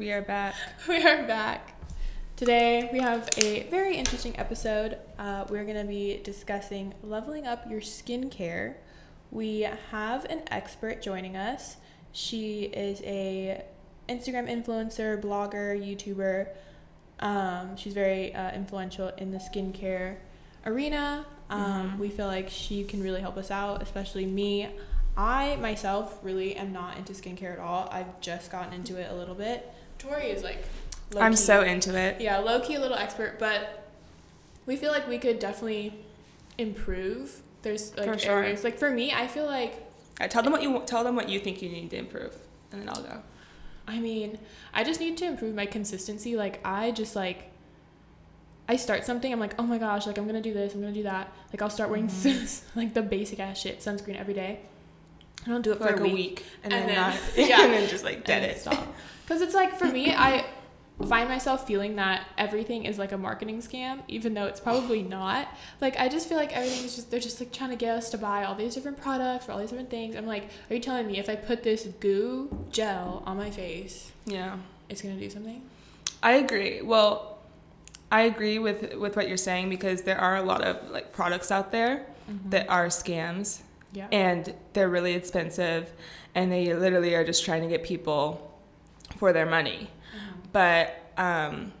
We are back. We are back. Today we have a very interesting episode. Uh, we're going to be discussing leveling up your skincare. We have an expert joining us. She is a Instagram influencer, blogger, YouTuber. Um, she's very uh, influential in the skincare arena. Um, We feel like she can really help us out, especially me. I myself really am not into skincare at all. I've just gotten into it a little bit. Tori is like, I'm so into it. yeah, low key a little expert, but we feel like we could definitely improve. There's like For sure. areas like for me, I feel like right, tell them what you want- tell them what you think you need to improve, and then I'll go. I mean, I just need to improve my consistency. Like I just like I start something, I'm like, oh my gosh, like I'm gonna do this, I'm gonna do that. Like I'll start wearing Mm-hmm. like the basic ass shit, sunscreen every day. I don't do it For for, like a week, and, And then, then- not, yeah. and then just like dead it. Stop. Because it's like for me, I find myself feeling that everything is like a marketing scam, even though it's probably not. Like I just feel like everything is just they're just like trying to get us to buy all these different products for all these different things. I'm like, are you telling me if I put this goo gel on my face, Yeah, it's gonna do something? I agree. Well, I agree with with what you're saying because there are a lot of like products out there mm-hmm. that are scams Yeah. and they're really expensive and they literally are just trying to get people for their money. But um,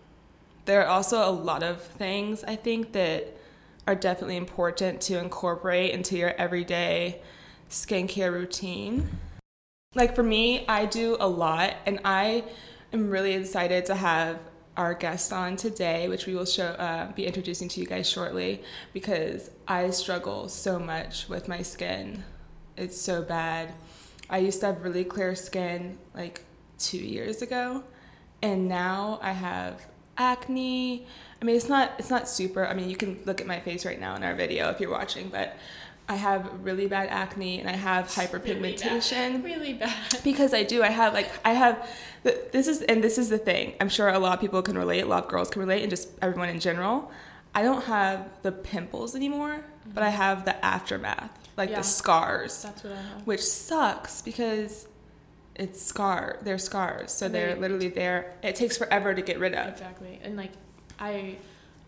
there are also a lot of things I think that are definitely important to incorporate into your everyday skincare routine. Like for me, I do a lot, and I am really excited to have our guest on today, which we will show uh, be introducing to you guys shortly, because I struggle so much with my skin. It's so bad. I used to have really clear skin like two years ago, and now I have acne. I mean, it's not it's not super. I mean, you can look at my face right now in our video if you're watching, but I have really bad acne and I have hyperpigmentation Really bad. because I do. I have like I have this is and this is the thing. I'm sure a lot of people can relate. A lot of girls can relate, and just everyone in general. I don't have the pimples anymore, but I mm-hmm. have the aftermath, like Yeah. the scars, That's what I have. which sucks because it's scar. They're scars, so they're literally there. It takes forever to get rid of. Exactly. And like I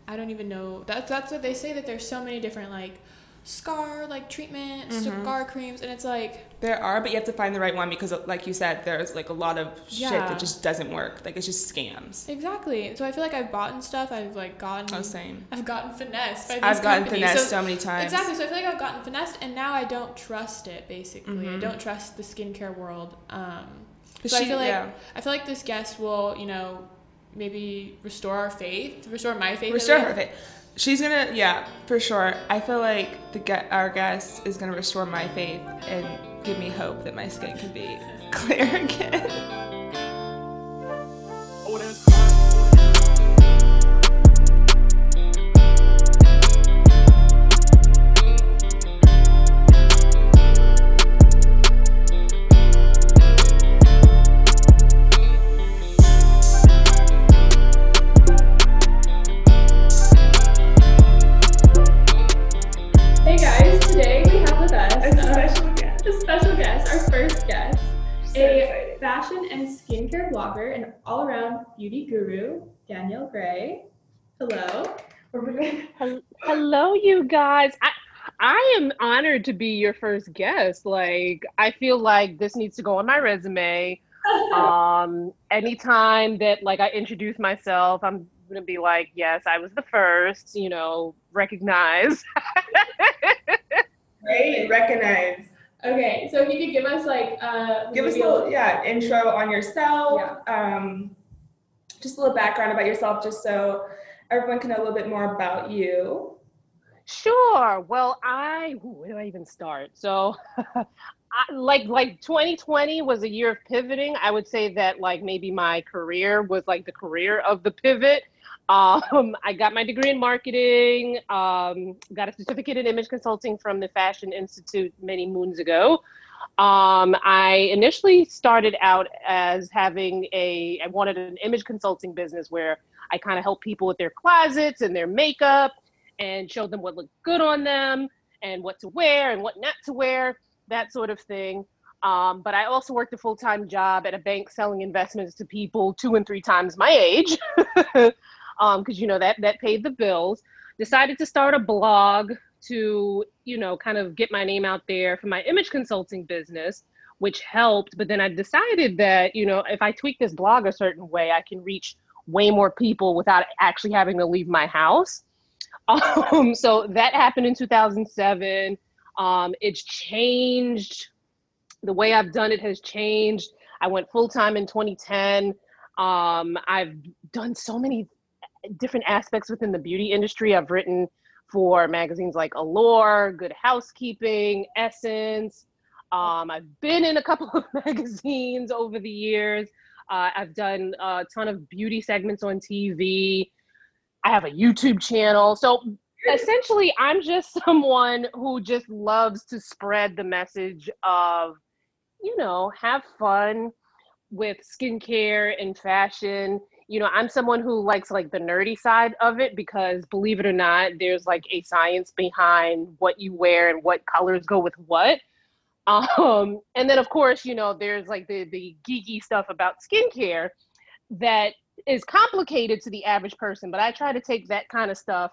I don't even know that's that's what they say that there's so many different like scar like treatment, Mhm. scar creams and it's like There are, but you have to find the right one because, like you said, there's like a lot of shit that just doesn't work. Like it's just scams. exactly. So I feel like I've bought and stuff. I've like gotten Oh, same. I've gotten finessed by these I've gotten companies. finessed So- so many times. Exactly. So I feel like I've gotten finessed and now I don't trust it basically. I Mhm. don't trust the skincare world. Um But so I feel like yeah. I feel like this guest will, you know, maybe restore our faith, restore my faith. restore her faith. She's gonna, yeah, for sure. I feel like the our guest is gonna restore my faith and give me hope that my skin can be clear again. Oh, So a excited. fashion and skincare blogger and all-around beauty guru, Danielle Gray. Hello. Hello, you guys. I I am honored to be your first guest. Like, I feel like this needs to go on my resume. Um, anytime that like I introduce myself, I'm gonna be like, yes, I was the first. You know, recognize. Great, recognize. Okay, so if you could give us like uh Give us a maybe little, yeah, intro on yourself. Yeah. Um, just a little background about yourself, just so everyone can know a little bit more about you. Sure. Well, I ooh, where do I even start? So, I, like like 2020 was a year of pivoting. I would say that like maybe my career was like the career of the pivot. Um, I got my degree in marketing. Um, got a certificate in image consulting from the Fashion Institute many moons ago. Um, I initially started out as having a, I wanted an image consulting business where I kind of help people with their closets and their makeup and showed them what looked good on them and what to wear and what not to wear, that sort of thing. Um, but I also worked a full time job at a bank selling investments to people two and three times my age, because um, you know that that paid the bills. Decided to start a blog to you know kind of get my name out there for my image consulting business, which helped. But then I decided that you know if I tweak this blog a certain way, I can reach way more people without actually having to leave my house. Um, so that happened in 2007. Um, it's changed the way I've done it has changed. I went full time in 2010. Um, I've done so many different aspects within the beauty industry. I've written for magazines like Allure, Good Housekeeping, Essence. Um, I've been in a couple of magazines over the years. Uh, I've done a ton of beauty segments on TV. I have a YouTube channel. So essentially, I'm just someone who just loves to spread the message of you know, have fun with skincare and fashion. You know, I'm someone who likes like the nerdy side of it because believe it or not, there's like a science behind what you wear and what colors go with what. Um, and then of course, you know, there's like the the geeky stuff about skincare that is complicated to the average person, but I try to take that kind of stuff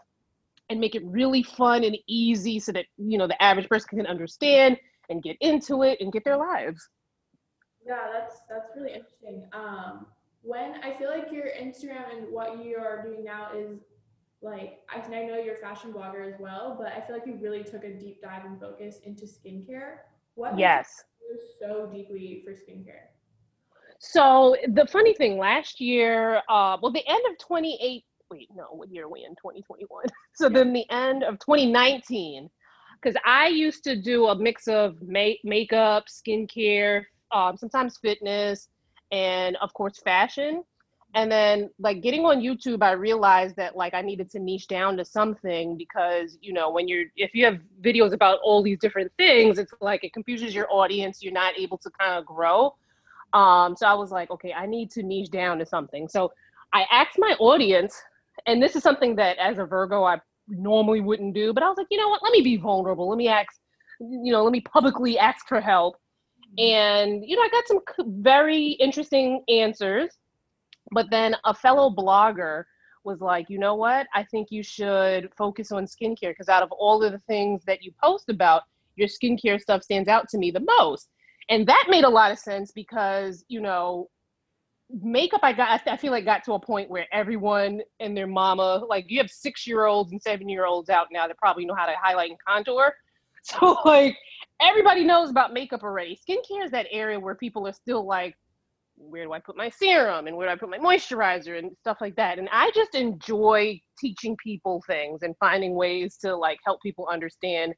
and make it really fun and easy so that you know the average person can understand and get into it and get their lives. Yeah, that's that's really interesting. Um, when I feel like your Instagram and what you are doing now is like I, I know you're a fashion blogger as well, but I feel like you really took a deep dive and focus into skincare. What yes so deeply for skincare? So the funny thing, last year, uh, well, the end of 28. Wait, no, what year are we in? 2021. So yeah. then the end of 2019, because I used to do a mix of make, makeup, skincare, um, sometimes fitness, and of course fashion. And then like getting on YouTube, I realized that like I needed to niche down to something because you know when you're if you have videos about all these different things, it's like it confuses your audience. You're not able to kind of grow. Um, so I was like, okay, I need to niche down to something. So I asked my audience, and this is something that as a Virgo I normally wouldn't do. But I was like, you know what? Let me be vulnerable. Let me ask, you know, let me publicly ask for help. Mm-hmm. And, you know, I got some very interesting answers. But then a fellow blogger was like, you know what? I think you should focus on skincare because out of all of the things that you post about, your skincare stuff stands out to me the most. And that made a lot of sense because, you know, makeup i got i feel like got to a point where everyone and their mama like you have six year olds and seven year olds out now that probably know how to highlight and contour so like everybody knows about makeup already. Skincare is that area where people are still like where do i put my serum and where do i put my moisturizer and stuff like that? And i just enjoy teaching people things and finding ways to like help people understand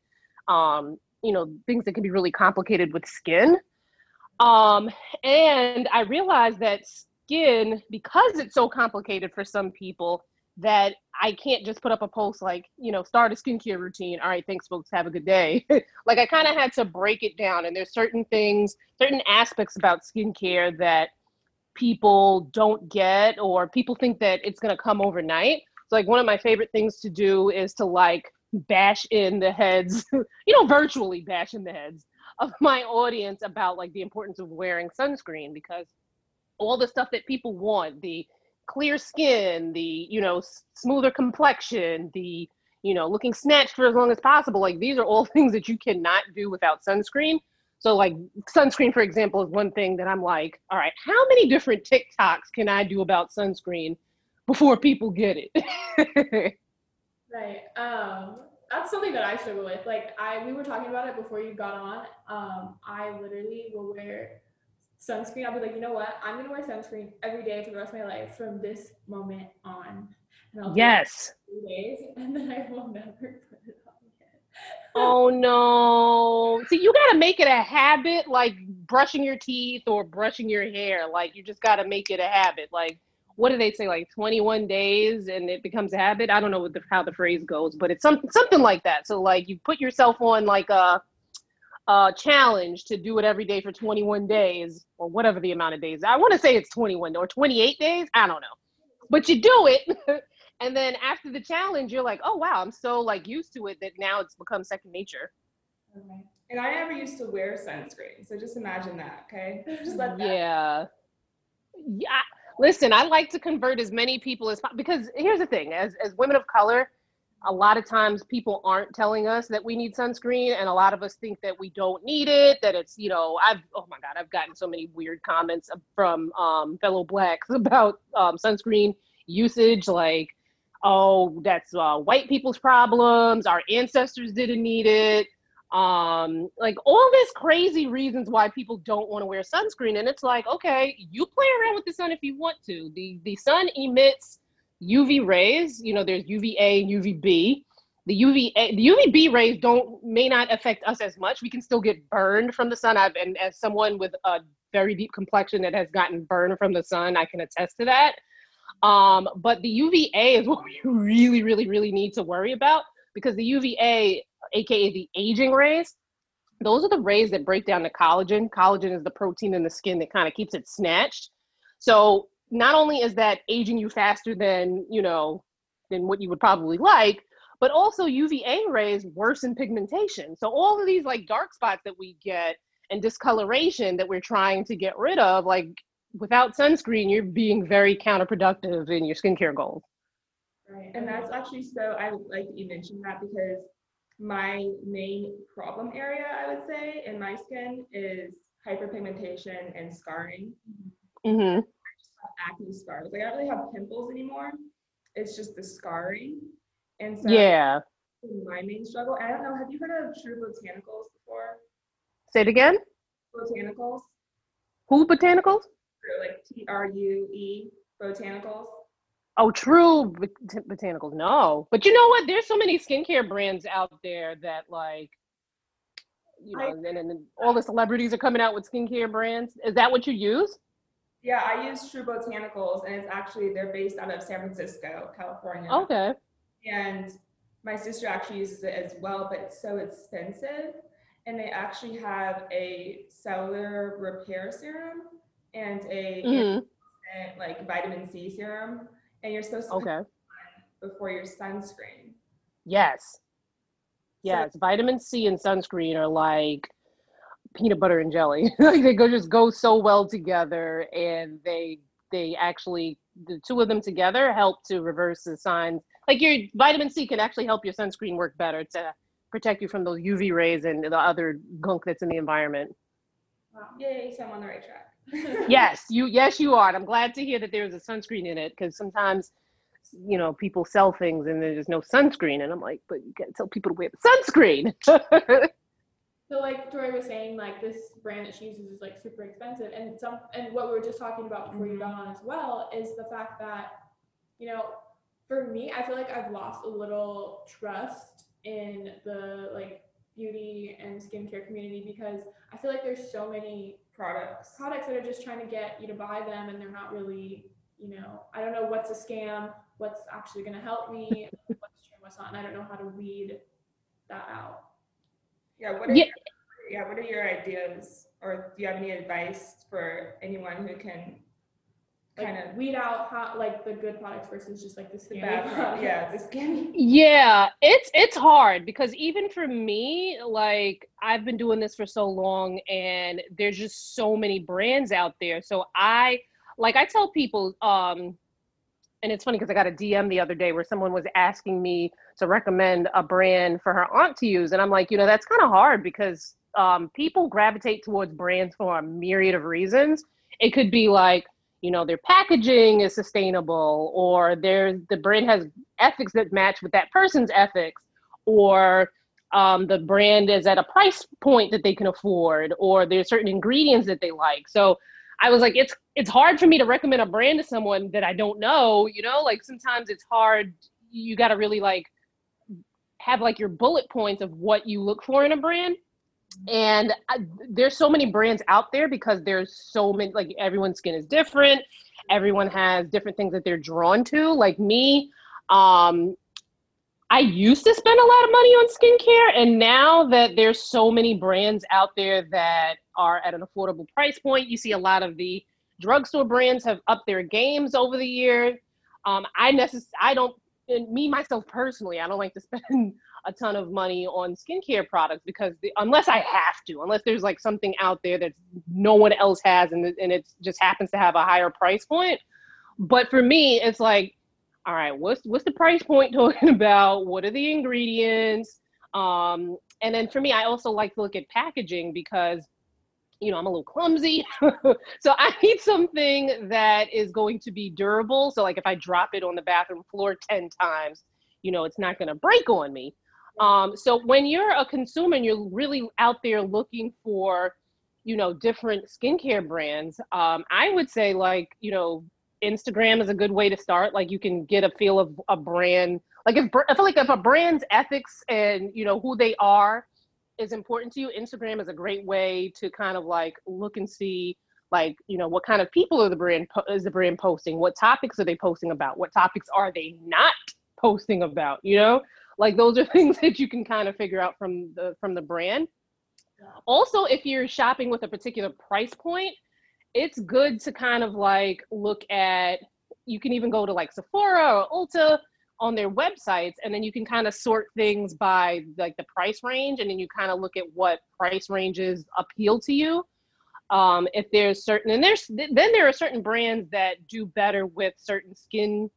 um you know things that can be really complicated with skin. Um, and I realized that skin, because it's so complicated for some people, that I can't just put up a post like, you know, start a skincare routine. All right, thanks, folks. Have a good day. like, I kind of had to break it down. And there's certain things, certain aspects about skincare that people don't get, or people think that it's going to come overnight. So, like, one of my favorite things to do is to like bash in the heads, you know, virtually bash in the heads of my audience about like the importance of wearing sunscreen because all the stuff that people want the clear skin the you know smoother complexion the you know looking snatched for as long as possible like these are all things that you cannot do without sunscreen so like sunscreen for example is one thing that i'm like all right how many different tiktoks can i do about sunscreen before people get it right um that's something that I struggle with. Like I, we were talking about it before you got on. Um, I literally will wear sunscreen. I'll be like, you know what? I'm gonna wear sunscreen every day for the rest of my life from this moment on. And I'll yes. Days, and then I will never put it on again. oh no! See, you gotta make it a habit, like brushing your teeth or brushing your hair. Like you just gotta make it a habit. Like what do they say like 21 days and it becomes a habit i don't know the, how the phrase goes but it's something something like that so like you put yourself on like a, a challenge to do it every day for 21 days or whatever the amount of days i want to say it's 21 or 28 days i don't know but you do it and then after the challenge you're like oh wow i'm so like used to it that now it's become second nature okay. And I never used to wear sunscreen. So just imagine that, okay? Just let that. Yeah. Yeah. Listen, I like to convert as many people as possible because here's the thing: as as women of color, a lot of times people aren't telling us that we need sunscreen, and a lot of us think that we don't need it. That it's you know, I've oh my god, I've gotten so many weird comments from um, fellow blacks about um, sunscreen usage, like. Oh, that's uh, white people's problems. Our ancestors didn't need it um like all this crazy reasons why people don't want to wear sunscreen and it's like okay you play around with the sun if you want to the the sun emits uv rays you know there's uva and uvb the uva the uvb rays don't may not affect us as much we can still get burned from the sun I've, and as someone with a very deep complexion that has gotten burned from the sun i can attest to that um but the uva is what we really really really need to worry about because the uva aka the aging rays, those are the rays that break down the collagen. Collagen is the protein in the skin that kind of keeps it snatched. So not only is that aging you faster than, you know, than what you would probably like, but also UVA rays worsen pigmentation. So all of these like dark spots that we get and discoloration that we're trying to get rid of, like without sunscreen, you're being very counterproductive in your skincare goals. Right. And that's actually so I like that you mentioned that because my main problem area, I would say, in my skin is hyperpigmentation and scarring. Mm-hmm. Acne scars. Like I don't really have pimples anymore. It's just the scarring. And so Yeah. my main struggle. I don't know, have you heard of True Botanicals before? Say it again. Botanicals? Who botanicals? True, like T R U E Botanicals. Oh, true bot- botanicals. No, but you know what? There's so many skincare brands out there that like, you know, I- and, and then all the celebrities are coming out with skincare brands. Is that what you use? Yeah, I use True Botanicals and it's actually they're based out of San Francisco, California. Okay. and my sister actually uses it as well but it's so expensive and they actually have a cellular repair serum and a hmm and, like vitamin c serum and you're supposed to Okay. before your sunscreen Yes. Yes. Vitamin C and sunscreen are like peanut butter and jelly. like they go just go so well together, and they they actually the two of them together help to reverse the signs. Like your vitamin C can actually help your sunscreen work better to protect you from those UV rays and the other gunk that's in the environment. wow. yay so i'm on the right track yes, you yes you are. And I'm glad to hear that there's a sunscreen in it because sometimes you know people sell things and there's no sunscreen and I'm like, but you gotta tell people to wear sunscreen. So Tori was saying, like this brand that she uses is like super expensive, and some and what we were just talking about before you mm-hmm. got on as well is the fact that, you know, for me, I feel like I've lost a little trust in the like beauty and skincare community because I feel like there's so many products products that are just trying to get you to buy them and they're not really, you know, I don't know what's a scam, what's actually going to help me, what's true, what's not, and I don't know how to weed that out. yeah what are Yeah. Your, yeah what are your ideas or do you have any advice for anyone who can Like kind of weed out how like the good products versus just like the the scammy bad product products. yeah the skin Yeah, it's it's hard because even for me, like I've been doing this for so long and there's just so many brands out there. So I like I tell people um and it's funny because I got a DM the other day where someone was asking me to recommend a brand for her aunt to use and I'm like, you know, that's kind of hard because um people gravitate towards brands for a myriad of reasons. It could be like you know their packaging is sustainable or their the brand has ethics that match with that person's ethics or um, the brand is at a price point that they can afford or there's certain ingredients that they like. So i was like it's it's hard for me to recommend a brand to someone that i don't know you know? Like sometimes it's hard you got to really like have like your bullet points of what you look for in a brand and I, there's so many brands out there because there's so many like everyone's skin is different. Everyone has different things that they're drawn to. Like me um i used to spend a lot of money on skincare and now that there's so many brands out there that are at an affordable price point you see a lot of the drugstore brands have upped their games over the years um i necess- i don't and me myself personally i don't like to spend a ton of money on skincare products because the, unless I have to, unless there's like something out there that no one else has and, and it just happens to have a higher price point. But for me, it's like, all right, what's what's the price point talking about? What are the ingredients? Um, and then for me, I also like to look at packaging because you know I'm a little clumsy, so I need something that is going to be durable. So like if I drop it on the bathroom floor ten times, you know it's not going to break on me. Um, so when you're a consumer and you're really out there looking for, you know, different skincare brands, um, I would say like, you know, Instagram is a good way to start. Like you can get a feel of a brand. Like if I feel like if a brand's ethics and you know who they are is important to you, Instagram is a great way to kind of like look and see like you know what kind of people are the brand is the brand posting, what topics are they posting about, what topics are they not posting about, you know? Like those are things that you can kind of figure out from the from the brand. Also, if you're shopping with a particular price point, it's good to kind of like look at you can even go to like Sephora or Ulta on their websites and then you can kind of sort things by like the price range and then you kind of look at what price ranges appeal to you um, if there's certain and there's then there are certain brands that do better with certain skin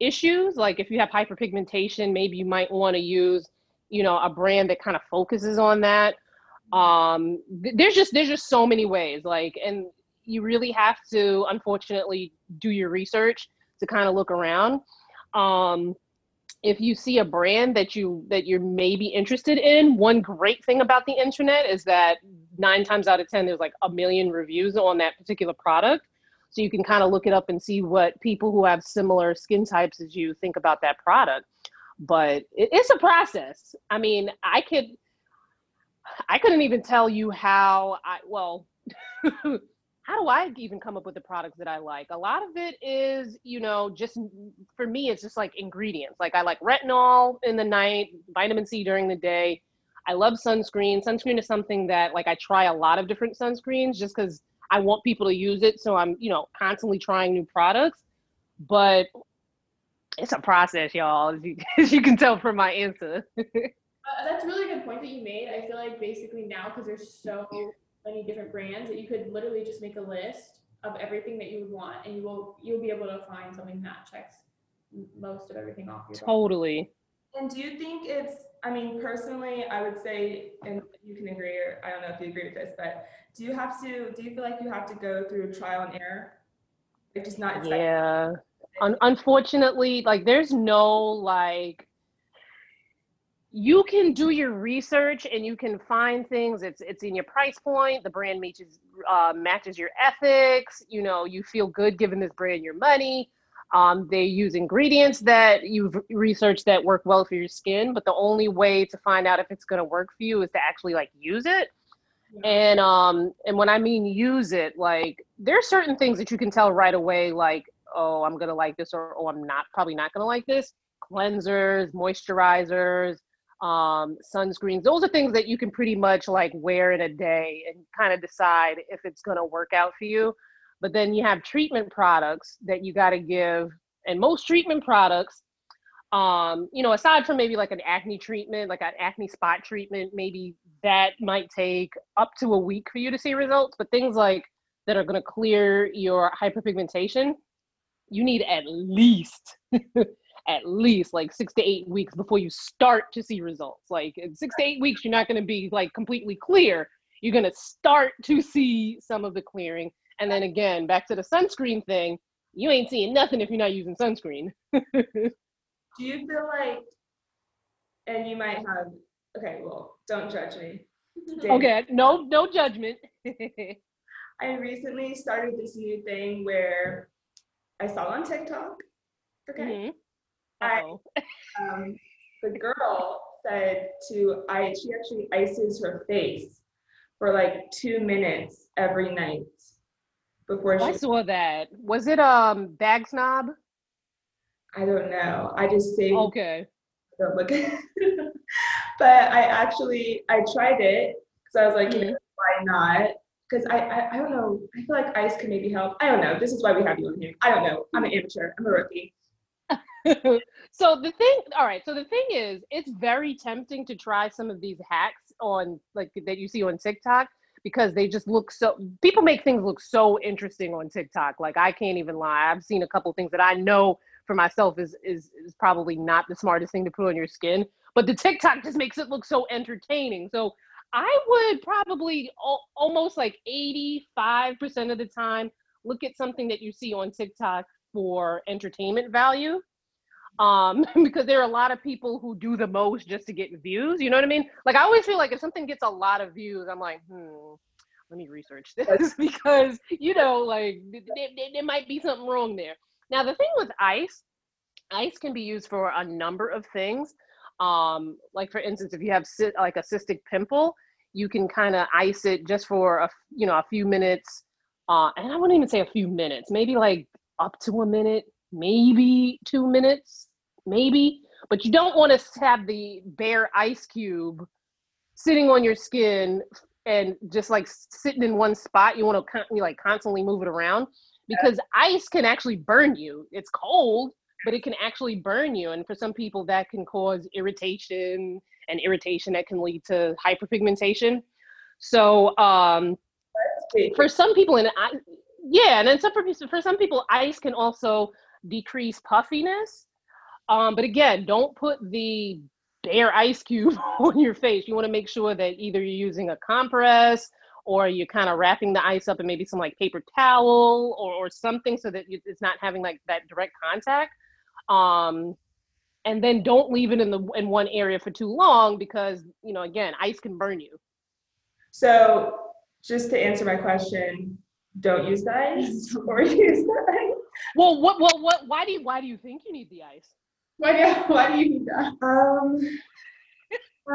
issues like if you have hyperpigmentation maybe you might want to use you know a brand that kind of focuses on that. Um th- there's just there's just so many ways like and you really have to unfortunately do your research to kind of look around. Um if you see a brand that you that you're maybe interested in one great thing about the internet is that nine times out of ten there's like a million reviews on that particular product so you can kind of look it up and see what people who have similar skin types as you think about that product but it, it's a process i mean i could i couldn't even tell you how i well how do I even come up with the products that I like? A lot of it is, you know, just for me, it's just like ingredients. Like I like retinol in the night, vitamin C during the day. I love sunscreen. Sunscreen is something that like I try a lot of different sunscreens just because I want people to use it. So I'm, you know, constantly trying new products. But it's a process, y'all, as you, as you can tell from my answer. Uh, that's a really good point that you made. I feel like basically now, because there's so many different brands, that you could literally just make a list of everything that you would want, and you will you'll be able to find something that checks most of everything off your box. totally. And do you think it's, I mean, personally, I would say, and you can agree, or I don't know if you agree with this, but do you have to, do you feel like you have to go through trial and error? Like just not expect- Yeah. Un- unfortunately, like there's no like you can do your research and you can find things. It's it's in your price point. The brand matches uh, matches your ethics. You know, you feel good giving this brand your money. Um, they use ingredients that you've researched that work well for your skin, but the only way to find out if it's going to work for you is to actually like use it. And um and when I mean use it, like there are certain things that you can tell right away, like oh I'm gonna like this or oh I'm not probably not gonna like this. Cleansers, moisturizers, um, sunscreens. Those are things that you can pretty much like wear in a day and kind of decide if it's gonna work out for you. But then you have treatment products that you got to give, and most treatment products um you know aside from maybe like an acne treatment like an acne spot treatment maybe that might take up to a week for you to see results but things like that are going to clear your hyperpigmentation you need at least at least like six to eight weeks before you start to see results. Like in six to eight weeks you're not going to be like completely clear. You're going to start to see some of the clearing. And then again back to the sunscreen thing you ain't seeing nothing if you're not using sunscreen Do you feel like, and you might have, okay, well, don't judge me. Dave, Okay, no, no judgment. I recently started this new thing where I saw on TikTok. Okay. Mhm. I- Uh-oh. um, the girl said to I she actually ices her face for like two minutes every night before I saw that. Was it um bag snob? I don't know. I just saved Okay. don't look but I actually I tried it because I was like, you mm-hmm. know, why not? Because I, I I don't know. I feel like ice can maybe help. I don't know. This is why we have you on here. I don't know. I'm an amateur. I'm a rookie. so the thing, all right. So the thing is, it's very tempting to try some of these hacks on like that you see on TikTok because they just look so. People make things look so interesting on TikTok. Like I can't even lie. I've seen a couple things that I know for myself is is is probably not the smartest thing to put on your skin, but the TikTok just makes it look so entertaining. So I would probably al- almost like 85% of the time look at something that you see on TikTok for entertainment value. Um, because there are a lot of people who do the most just to get views. You know what I mean? Like I always feel like if something gets a lot of views, I'm like, hmm, let me research this because you know, like th- th- th- there might be something wrong there. Now the thing with ice, ice can be used for a number of things. Um, like for instance, if you have cy- like a cystic pimple, you can kind of ice it just for a you know a few minutes. Uh, and I wouldn't even say a few minutes, maybe like up to a minute, maybe two minutes, maybe. But you don't want to have the bare ice cube sitting on your skin and just like sitting in one spot. You want to con- like constantly move it around because ice can actually burn you. It's cold, but it can actually burn you. And for some people, that can cause irritation, and irritation that can lead to hyperpigmentation. So, um, for some people, and I, yeah, and then some for, for some people, ice can also decrease puffiness. Um, but again, don't put the bare ice cube on your face. You want to make sure that either you're using a compress or you're kind of wrapping the ice up in maybe some like paper towel or, or something so that it's not having like that direct contact. Um, and then don't leave it in the in one area for too long because you know again ice can burn you. So, just to answer my question, don't use the ice or use the ice. Well, what what what? Why do you why do you think you need the ice? Why do, why do you need that? Um,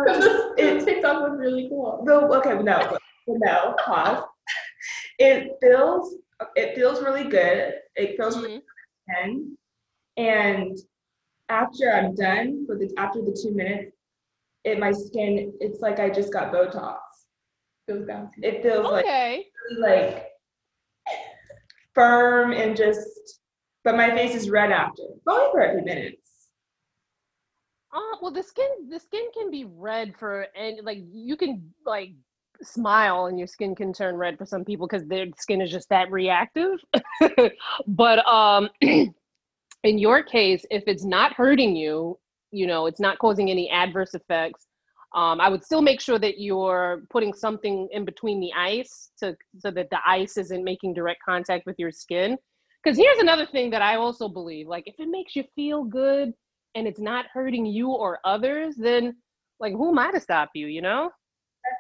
Because it, the TikTok was really cool. the okay, no, no, pause. It feels it feels really good. It feels really Mhm. good. And after I'm done with the after the two minutes, it my skin it's like I just got Botox. It feels like Okay. really, like firm and just but my face is red after. Probably for a few minutes. Uh, well, the skin the skin can be red for and like you can like smile and your skin can turn red for some people because their skin is just that reactive. but um, in your case, if it's not hurting you, you know, it's not causing any adverse effects. Um, I would still make sure that you're putting something in between the ice to so that the ice isn't making direct contact with your skin. Because here's another thing that I also believe: like if it makes you feel good and it's not hurting you or others, then like who am I to stop you? You know.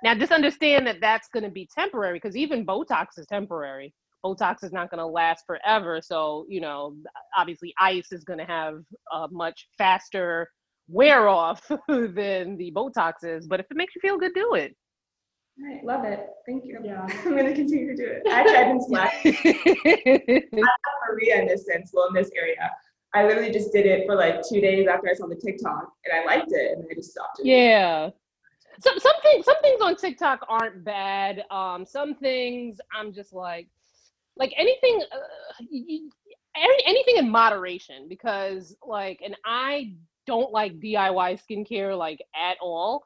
Now just understand that that's going to be temporary because even Botox is temporary. Botox is not going to last forever. So you know, obviously, ice is going to have a much faster wear off than the Botox is. But if it makes you feel good, do it. Right, love it. Thank you. Yeah. I'm gonna continue to do it. Actually, I've been slacking Maria in this sense, well, in this area. I literally just did it for like two days after I saw the TikTok, and I liked it, and I just stopped it. Yeah. Some some things some things on TikTok aren't bad. Um, some things I'm just like, like anything, uh, any, anything in moderation because like, and I don't like DIY skincare like at all.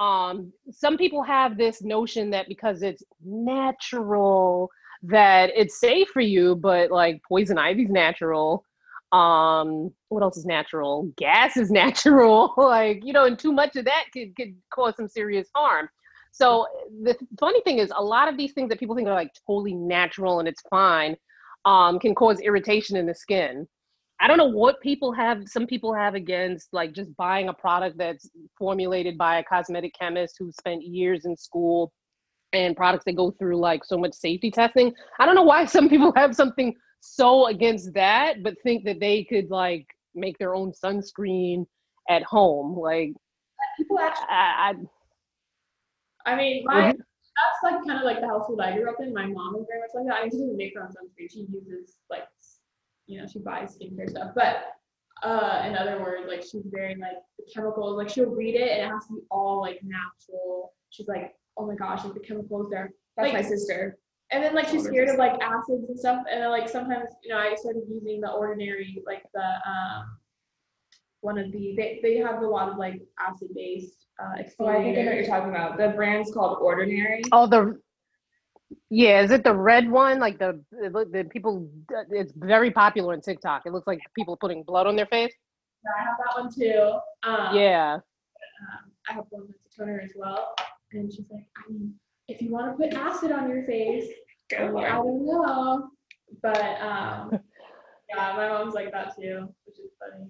Um, some people have this notion that because it's natural that it's safe for you, but like poison ivy's natural um what else is natural? Gas is natural like you know and too much of that could, could cause some serious harm. So the funny thing is a lot of these things that people think are like totally natural and it's fine um can cause irritation in the skin. I don't know what people have some people have against like just buying a product that's formulated by a cosmetic chemist who spent years in school and products that go through like so much safety testing. I don't know why some people have something so against that, but think that they could like make their own sunscreen at home. Like, People actually, I, I I mean, my Mhm. that's like kind of like the household I grew up in. My mom is very much like that. I mean, she doesn't make her own sunscreen. She uses like, you know, she buys skincare stuff. But uh, in other words, like she's very like the chemicals. Like she'll read it and it has to be all like natural. She's like, oh my gosh, like the chemicals there. That's Like- my sister. And then like she's scared of like acids and stuff. And then like sometimes, you know, I started using the ordinary, like the um one of the they, they have a lot of like acid based uh Oh, I think I know what you're talking about. The brand's called Ordinary. Oh, the yeah, is it the red one? Like the the people, it's very popular on TikTok. It looks like people putting blood on their face. Yeah, I have that one too. Um, Yeah. um, I have one that's a toner as well. And she's like, I mean, if you want to put acid on your face, I, Go mean, I don't know. But um, yeah, my mom's like that too, which is funny.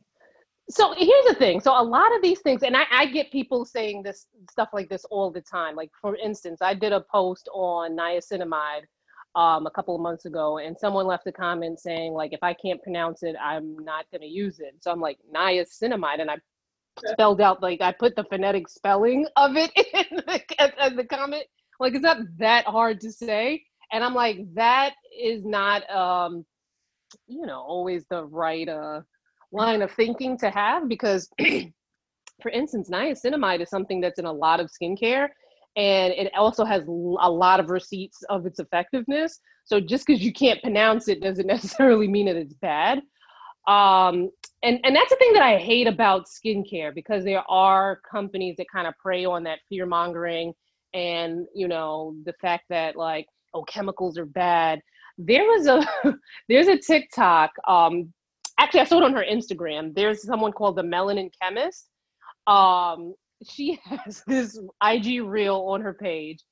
So here's the thing. So a lot of these things, and I, I get people saying this stuff like this all the time. Like for instance, I did a post on niacinamide um, a couple of months ago, and someone left a comment saying like, if I can't pronounce it, I'm not going to use it. So I'm like niacinamide, and I spelled out like I put the phonetic spelling of it in the, as, as the comment. Like it's not that hard to say, and I'm like that is not um, you know always the right uh line of thinking to have because for instance niacinamide is something that's in a lot of skincare and it also has a lot of receipts of its effectiveness. So just because you can't pronounce it doesn't necessarily mean that it's bad. Um, and and that's the thing that i hate about skincare because there are companies that kind of prey on that fear mongering and you know the fact that like oh chemicals are bad. There was a there's a tiktok um actually i saw it on her instagram. There's someone called the melanin chemist. Um she has this ig reel on her page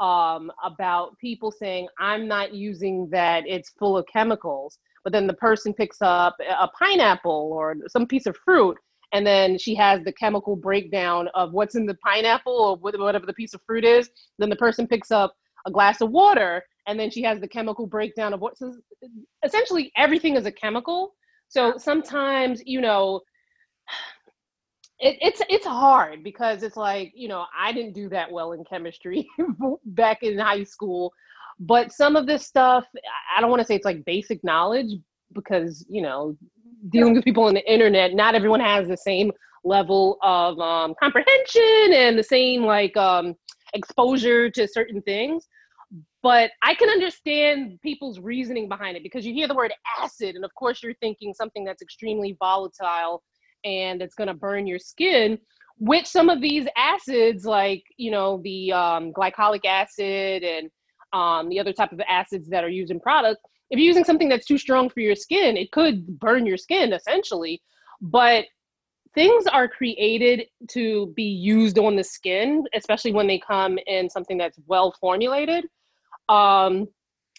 um about people saying i'm not using that it's full of chemicals. But then the person picks up a pineapple or some piece of fruit and then she has the chemical breakdown of what's in the pineapple or whatever the piece of fruit is. Then the person picks up a glass of water and then she has the chemical breakdown of what's essentially everything is a chemical. So sometimes you know it, it's it's hard because it's like you know i didn't do that well in chemistry back in high school. But some of this stuff i don't want to say it's like basic knowledge because you know dealing with people on the internet not everyone has the same level of um, comprehension and the same like um, exposure to certain things but I can understand people's reasoning behind it because you hear the word acid, and of course, you're thinking something that's extremely volatile and it's going to burn your skin. Which some of these acids, like you know the um, glycolic acid and um, the other type of acids that are used in products, if you're using something that's too strong for your skin, it could burn your skin essentially. But things are created to be used on the skin, especially when they come in something that's well formulated um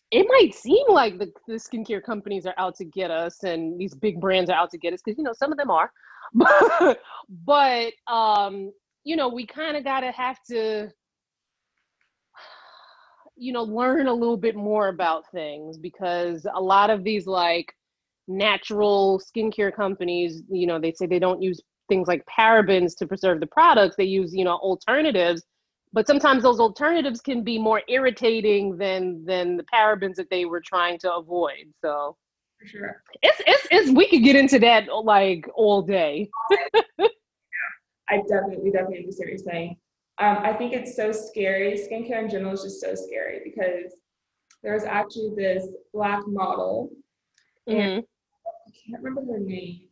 it might seem like the, the skincare companies are out to get us and these big brands are out to get us because you know some of them are but, um you know we kind of got to have to you know learn a little bit more about things because a lot of these like natural skincare companies you know they say they don't use things like parabens to preserve the products they use you know alternatives but sometimes those alternatives can be more irritating than than the parabens that they were trying to avoid so For sure. it's it's, it's we could get into that like all day yeah, I definitely, definitely understand what you're saying. Um, I think it's so scary. Skincare in general is just so scary because there's actually this black model. Mhm. I can't remember her name,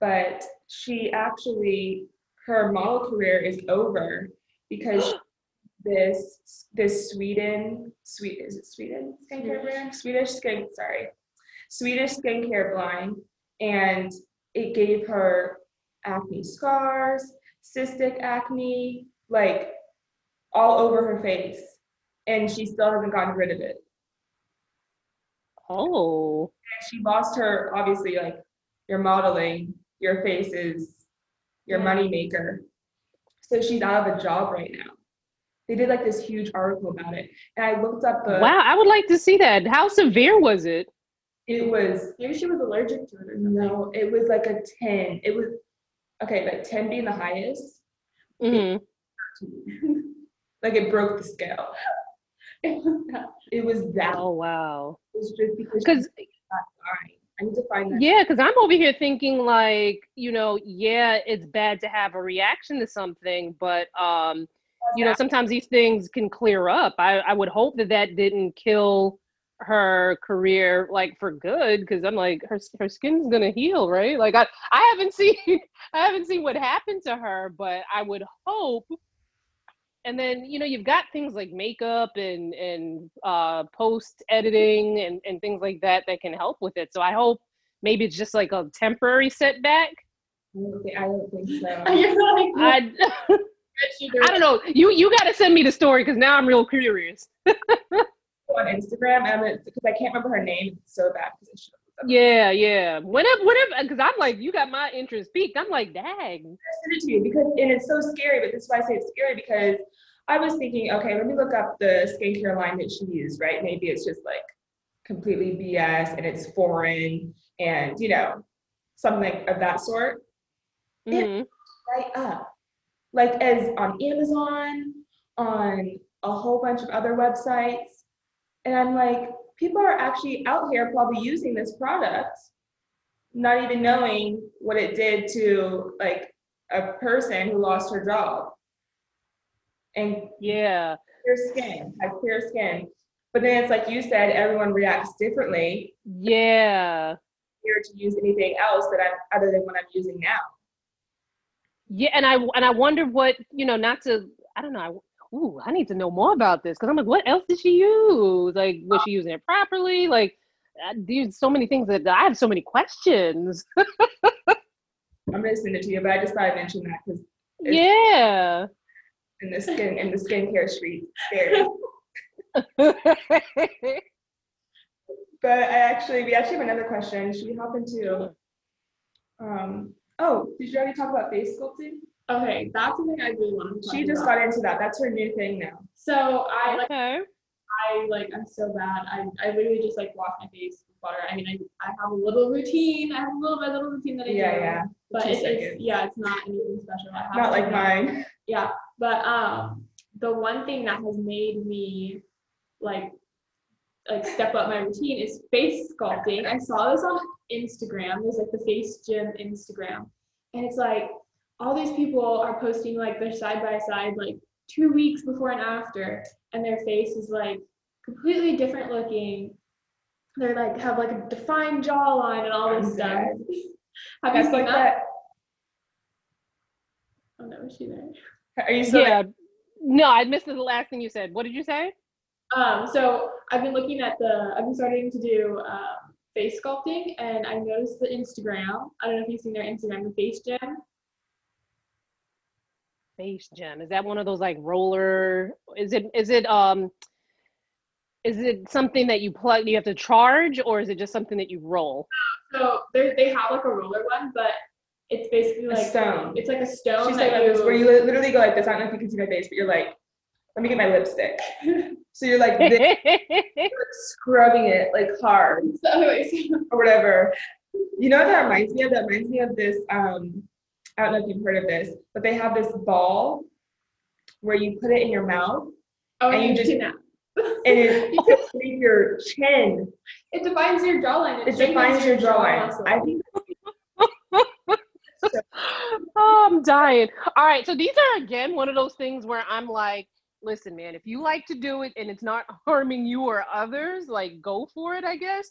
but she actually her model career is over because this this Sweden sweet is it Sweden skincare brand Swedish skin sorry Swedish skincare line and it gave her acne scars cystic acne like all over her face and she still hasn't gotten rid of it. Oh. And she lost her obviously like your modeling your face is your money maker so she's out of a job right now. They did like this huge article about it and i looked up the wow i would like to see that. How severe was it? It was Maybe she was allergic to it or something. no. It was like a 10 it was okay but 10 being the highest. Mhm. like it broke the scale it was that it was that oh wow it was just because because she's i need to find that Yeah, because I'm over here thinking like, you know, yeah, it's bad to have a reaction to something, but um, you know, sometimes these things can clear up. I, I would hope that that didn't kill her career like for good because I'm like her her skin's gonna heal, right? Like I I haven't seen I haven't seen what happened to her, but I would hope. And then you know you've got things like makeup and and uh, post editing and and things like that that can help with it. So I hope maybe it's just like a temporary setback. Okay, I don't think so. I I don't know. You you got to send me the story because now I'm real curious. on Instagram, and because I can't remember her name, so bad because I should have. Yeah, yeah. Whenever, whenever, because I'm like, you got my interest peaked. I'm like, dang. send it to you because and it's so scary, but this is why I say it's scary because I was thinking, okay, let me look up the skincare line that she used, right? Maybe it's just like completely BS and it's foreign and you know, something of that sort. Mhm. Right up. Like as on Amazon, on a whole bunch of other websites. And I'm like, people are actually out here probably using this product, not even knowing what it did to like a person who lost her job. And Yeah, clear skin, had clear skin. But then it's like you said, everyone reacts differently yeah, here to use anything else that I'm other than what I'm using now. yeah. And I and I wonder what you know. Not to, I don't know. I, ooh, I need to know more about this because I'm like, what else did she use? Like, was she using it properly? Like, uh, there's so many things that I have so many questions. I'm gonna send it to you, but I just thought I'd mention that because yeah. in the skin in the skincare street. But I actually, we actually have another question. Should we hop into? Um, oh, did you already talk about face sculpting? Okay, that's something I really want to She just about. got into that. That's her new thing now. So I like okay. I like I'm so bad. I I literally just like wash my face with water. I mean I, I have a little routine. I have a little my little routine that I Yeah, do. yeah. yeah. But it's, it's yeah, it's not anything special. I have Not like know. mine. Yeah, but um, the one thing that has made me like like step up my routine is face sculpting. I saw this on Instagram. There's like the Face Gym Instagram, and it's like all these people are posting like their side by side like two weeks before and after, and their face is like completely different looking. They're like have like a defined jawline and all this I'm stuff. Have you That's seen like that? that. Oh no, is she there? Are you still? Yeah. No, I missed the last thing you said. What did you say? Um, so I've been looking at the, I've been starting to do um, face sculpting, and I noticed the Instagram. I don't know if you've seen their Instagram, the Face Gym. Face gem. Is that one of those like roller? Is it is it um is it something that you plug you have to charge or is it just something that you roll? So they they have like a roller one, but it's basically A like stone. It's like a stone She that like this, where you. you literally go like this. I don't know if you can see my face, but you're like, let me get my lipstick. so you're like this, scrubbing it like hard So anyways, or whatever. You know what that reminds me of? That reminds me of this. Um, I don't know if you've heard of this, but they have this ball where you put it in your mouth oh, And you you just- can and it hits your chin. It defines your jawline. It strengthens defines your jaw jawline. muscle. I think oh, I'm dying. All right, so these are again one of those things where I'm like, listen, man, if you like to do it and it's not harming you or others, like go for it, I guess.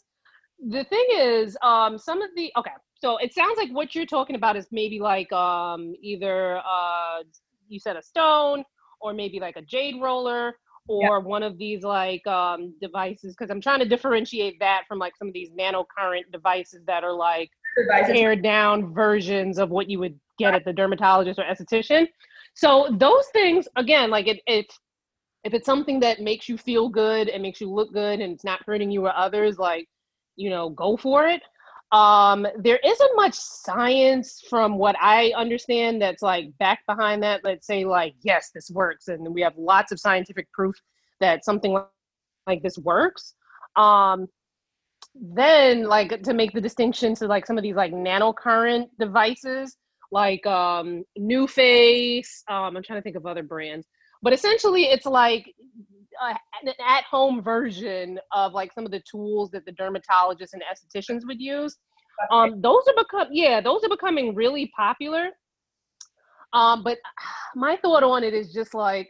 The thing is, um, some of the okay, so it sounds like what you're talking about is maybe like um either uh you said a stone or maybe like a jade roller or one of these like um devices because I'm trying to differentiate that from like some of these nanocurrent devices that are like devices. pared down versions of what you would get at the dermatologist or esthetician. So those things, again, like it, it's if it's something that makes you feel good and makes you look good and it's not hurting you or others, like you know, go for it. Um, there isn't much science from what I understand that's like back behind that. Let's say like, yes, this works, and we have lots of scientific proof that something like- this works. Um, then like to make the distinction to like some of these like nanocurrent devices like um NuFACE um i'm trying to think of other brands but essentially it's like uh, an at-home version of like some of the tools that the dermatologists and estheticians would use um those are become yeah those are becoming really popular um but my thought on it is just like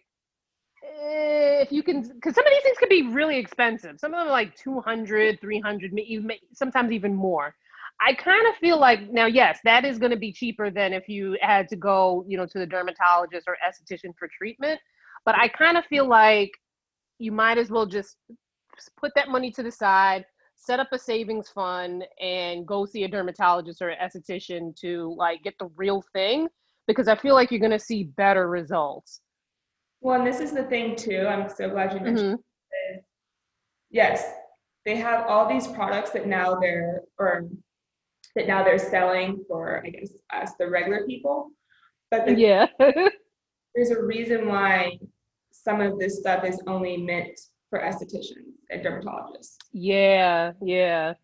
eh, if you can, because some of these things could be really expensive. Some of them are like 200, 300, may- even- sometimes even more. I kind of feel like now, yes, that is going to be cheaper than if you had to go, you know, to the dermatologist or esthetician for treatment. But I kind of feel like you might as well just put that money to the side, set up a savings fund, and go see a dermatologist or an esthetician to like get the real thing because I feel like you're going to see better results. Well, and this is the thing too. I'm so glad you mentioned. Mhm. this. Yes, they have all these products that now they're or that now they're selling for I guess us the regular people. But the, Yeah. there's a reason why some of this stuff is only meant for estheticians and dermatologists. Yeah, yeah.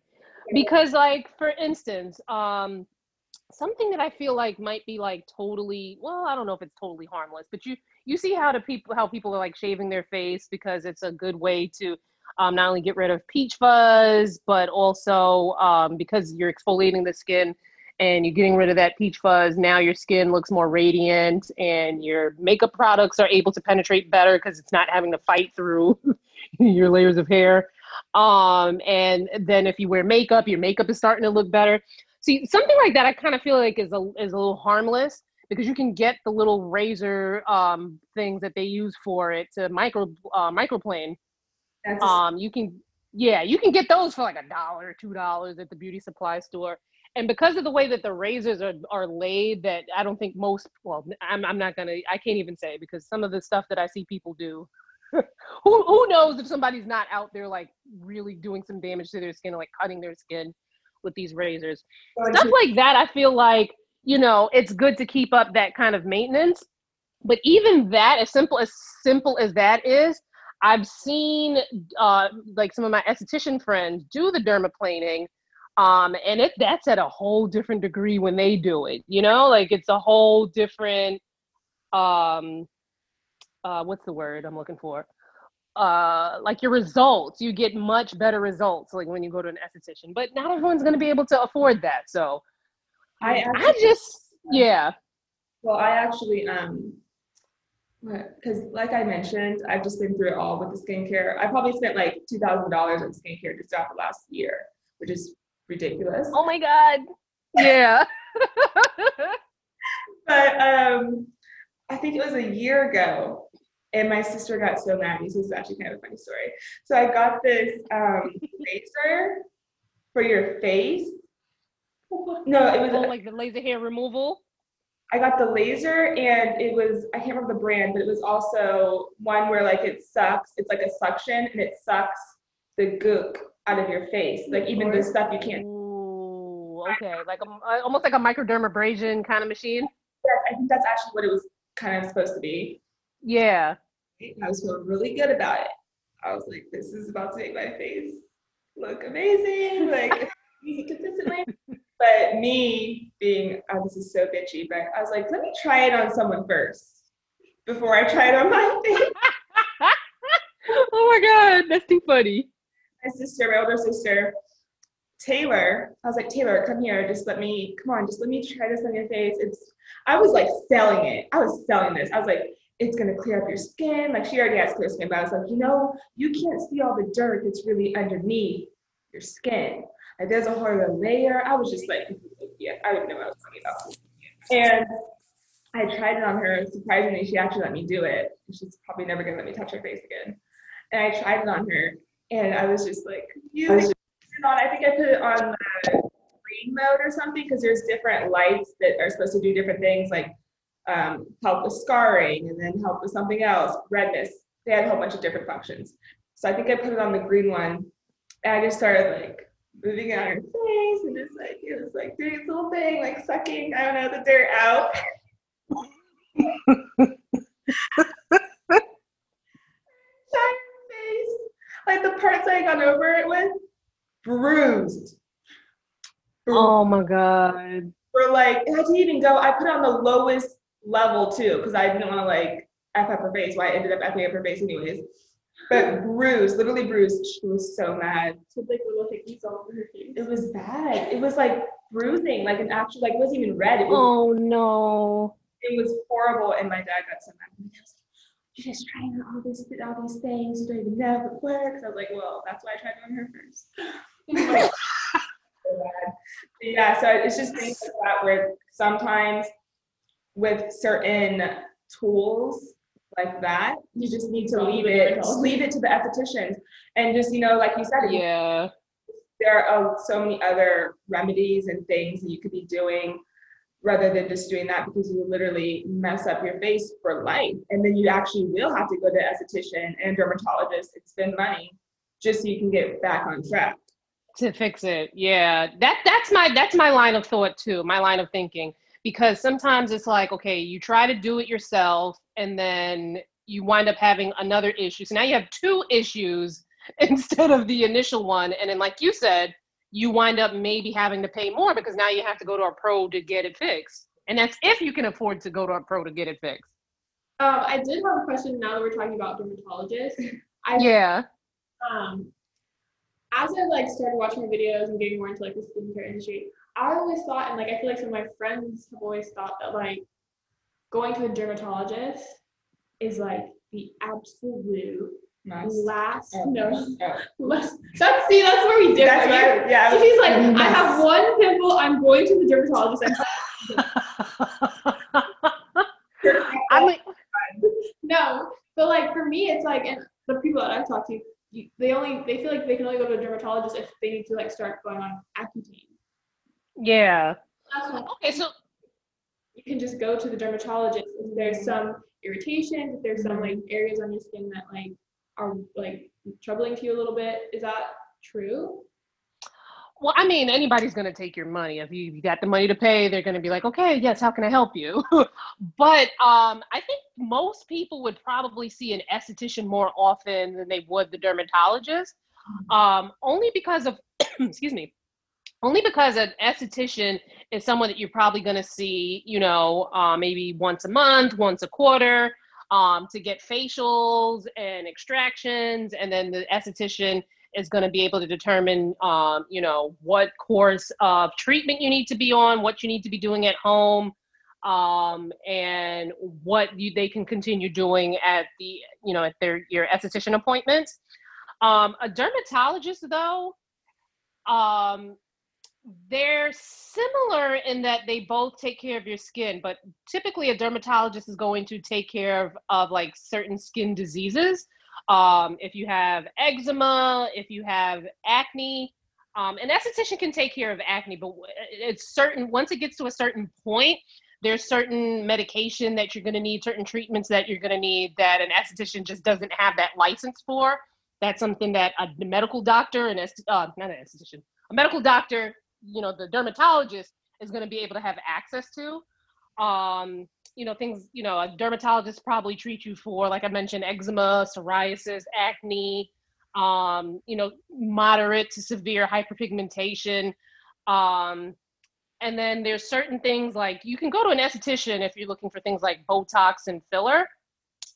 Because like for instance, um something that I feel like might be like totally well, I don't know if it's totally harmless, but you you see how the people how people are like shaving their face because it's a good way to um, not only get rid of peach fuzz, but also um, because you're exfoliating the skin and you're getting rid of that peach fuzz. Now your skin looks more radiant, and your makeup products are able to penetrate better because it's not having to fight through your layers of hair. Um, and then if you wear makeup, your makeup is starting to look better. See, something like that, I kind of feel like is a is a little harmless because you can get the little razor um, things that they use for it to micro uh, microplane. That's Um, you can, yeah, you can get those for like a dollar, two dollars at the beauty supply store. And because of the way that the razors are, are laid, that I don't think most, well, I'm, I'm not gonna, I can't even say because some of the stuff that I see people do, who, who knows if somebody's not out there like really doing some damage to their skin, like cutting their skin with these razors. Stuff like that i feel like you know it's good to keep up that kind of maintenance. But even that as simple as simple as that is i've seen uh like some of my esthetician friends do the dermaplaning um and it that's at a whole different degree when they do it you know like it's a whole different um uh what's the word i'm looking for? Uh like your results you get much better results like when you go to an esthetician but not everyone's going to be able to afford that so. I i just yeah. well, I actually um, because like I mentioned, I've just been through it all with the skincare. I probably spent like two thousand dollars on skincare just throughout the last year, which is ridiculous. oh my god yeah But um, I think it was a year ago, and my sister got so mad. This is actually kind of a funny story. So I got this um, laser for your face. No, it was. oh like the laser hair removal I got the laser, and it was. I can't remember the brand, but it was also one where like it sucks. It's like a suction, and it sucks the gook out of your face, like even the stuff you can't. Ooh, okay like a, uh, almost like a microdermabrasion kind of machine Yeah, I think that's actually what it was kind of supposed to be. yeah I was feeling really good about it. I was like, this is about to make my face look amazing, like consistently. But me being, oh, this is so bitchy, but I was like, let me try it on someone first before I try it on my face. oh my god that's too funny My sister, my older sister, Taylor, I was like, Taylor, come here, just let me, come on, just let me try this on your face. It's, I was like selling it. I was selling this. I was like, it's gonna clear up your skin. Like she already has clear skin, but I was like, you know, you can't see all the dirt that's really underneath your skin. Like there's a whole other layer. I was just like, yeah, I didn't know what I was talking about. And I tried it on her. Surprisingly, she actually let me do it. She's probably never gonna let me touch her face again. And I tried it on her, and I was just like, confused. on. I think I put it on the green mode or something because there's different lights that are supposed to do different things, like um, help with scarring and then help with something else, redness. They had a whole bunch of different functions. So I think I put it on the green one, and I just started like moving it on her face and just like it was like doing its little thing, like sucking I don't know the dirt out. Shine face, like the parts I got over it with, bruised. oh my god For like, I didn't even go. I put on the lowest level too, because I didn't want to like f up her face. Why I ended up effing up her face anyways. But bruised, literally bruised. She was so mad. So like little hickeys all over her face. It was bad. It was like bruising, like an actual, like it wasn't even red. It was, oh no it was horrible. And my dad got so mad. He was like, you're just trying all these all these things, you don't even know if it works. I was like, well, that's why I tried on her first. So yeah, so it's just things like that where sometimes with certain tools like that, you just need to leave it, dermatologist. leave it to the estheticians. And just, you know, like you said, Yeah. there are so many other remedies and things that you could be doing rather than just doing that because you literally mess up your face for life. And then you actually will have to go to an esthetician and dermatologist. And spend money just so you can get back on track. To fix it. Yeah. That that's my that's my line of thought too my line of thinking. Because sometimes it's like okay you try to do it yourself and then you wind up having another issue. So now you have two issues instead of the initial one. And then like you said you wind up maybe having to pay more because now you have to go to a pro to get it fixed and that's if you can afford to go to a pro to get it fixed Um, I did have a question now that we're talking about dermatologists. I yeah um as I like started watching her videos and getting more into like the skincare industry, I always thought and like I feel like some of my friends have always thought that like going to a dermatologist is like the absolute. Last no last that's see that's where we differ. That's You- right. Yeah. She's like, mm-hmm. I have one pimple. I'm going to the dermatologist. I'm like, no, but like for me, it's like, and the people that I've talked to, you, they only they feel like they can only go to a dermatologist if they need to like start going on Accutane. yeah That's why okay so you can just go to the dermatologist if there's some irritation, if there's some mm-hmm. like areas on your skin that like are like troubling to you a little bit. Is that true? Well, I mean, anybody's going to take your money. If you, you got the money to pay, they're going to be like, okay, yes, how can I help you? but um, I think most people would probably see an esthetician more often than they would the dermatologist, um, only because of, excuse me, only because an esthetician is someone that you're probably going to see, you know, uh, maybe once a month, once a quarter, um, to get facials and extractions, and then the esthetician is going to be able to determine, um, you know, what course of treatment you need to be on, what you need to be doing at home, um, and what you, they can continue doing at the, you know, at their your esthetician appointments. Um, a dermatologist, though, um, they're similar in that they both take care of your skin, but typically a dermatologist is going to take care of, of like certain skin diseases. Um, if you have eczema, if you have acne, um, an esthetician can take care of acne, but it's certain, once it gets to a certain point, there's certain medication that you're going to need, certain treatments that you're going to need that an esthetician just doesn't have that license for. That's something that a medical doctor and uh, not an esthetician, a medical doctor, you know, the dermatologist is going to be able to have access to. Um, you know, things, you know, a dermatologist probably treat you for, like I mentioned, eczema, psoriasis, acne, um, you know, moderate to severe hyperpigmentation. Um, and then there's certain things like you can go to an esthetician if you're looking for things like Botox and filler.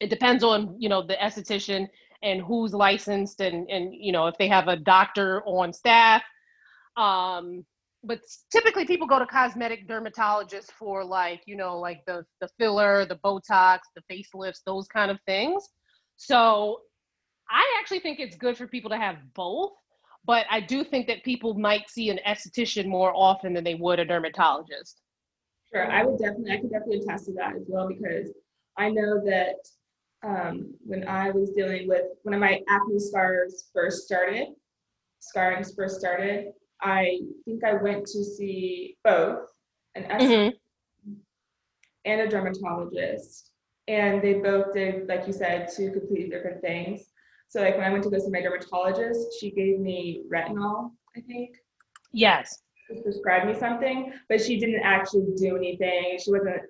It depends on, you know, the esthetician and who's licensed and, and you know, if they have a doctor on staff. Um, but typically people go to cosmetic dermatologists for like you know like the the filler the botox the facelifts those kind of things. So i actually think it's good for people to have both but i do think that people might see an esthetician more often than they would a dermatologist. Sure, I would definitely, I could definitely attest to that as well because I know that um, when I was dealing with when my acne scars first started, scarrings first started, I think I went to see both an Mhm. and a dermatologist, and they both did, like you said, two completely different things. So like when I went to go see my dermatologist, she gave me retinol, I think yes She prescribed me something, but she didn't actually do anything. She wasn't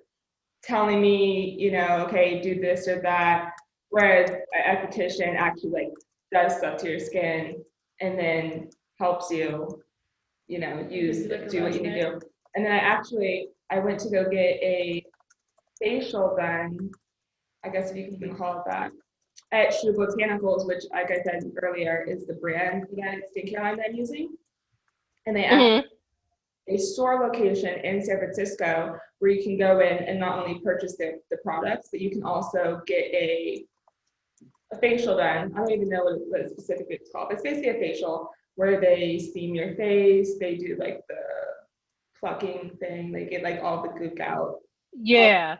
telling me, you know, okay, do this or that. Whereas an esthetician actually like does stuff to your skin and then helps you, you know, use Like a do what you need to do. And then I actually I went to go get a facial done, I guess if you can call it that, at Shoe Botanicals, which like I said earlier is the brand that skincare line that I'm using. And they actually Mhm. a store location in San Francisco where you can go in and not only purchase the, the products, but you can also get a a facial done. I don't even know what, what specifically it's called. It's basically a facial where they steam your face. They do like the plucking thing. They get like all the gook out Yeah.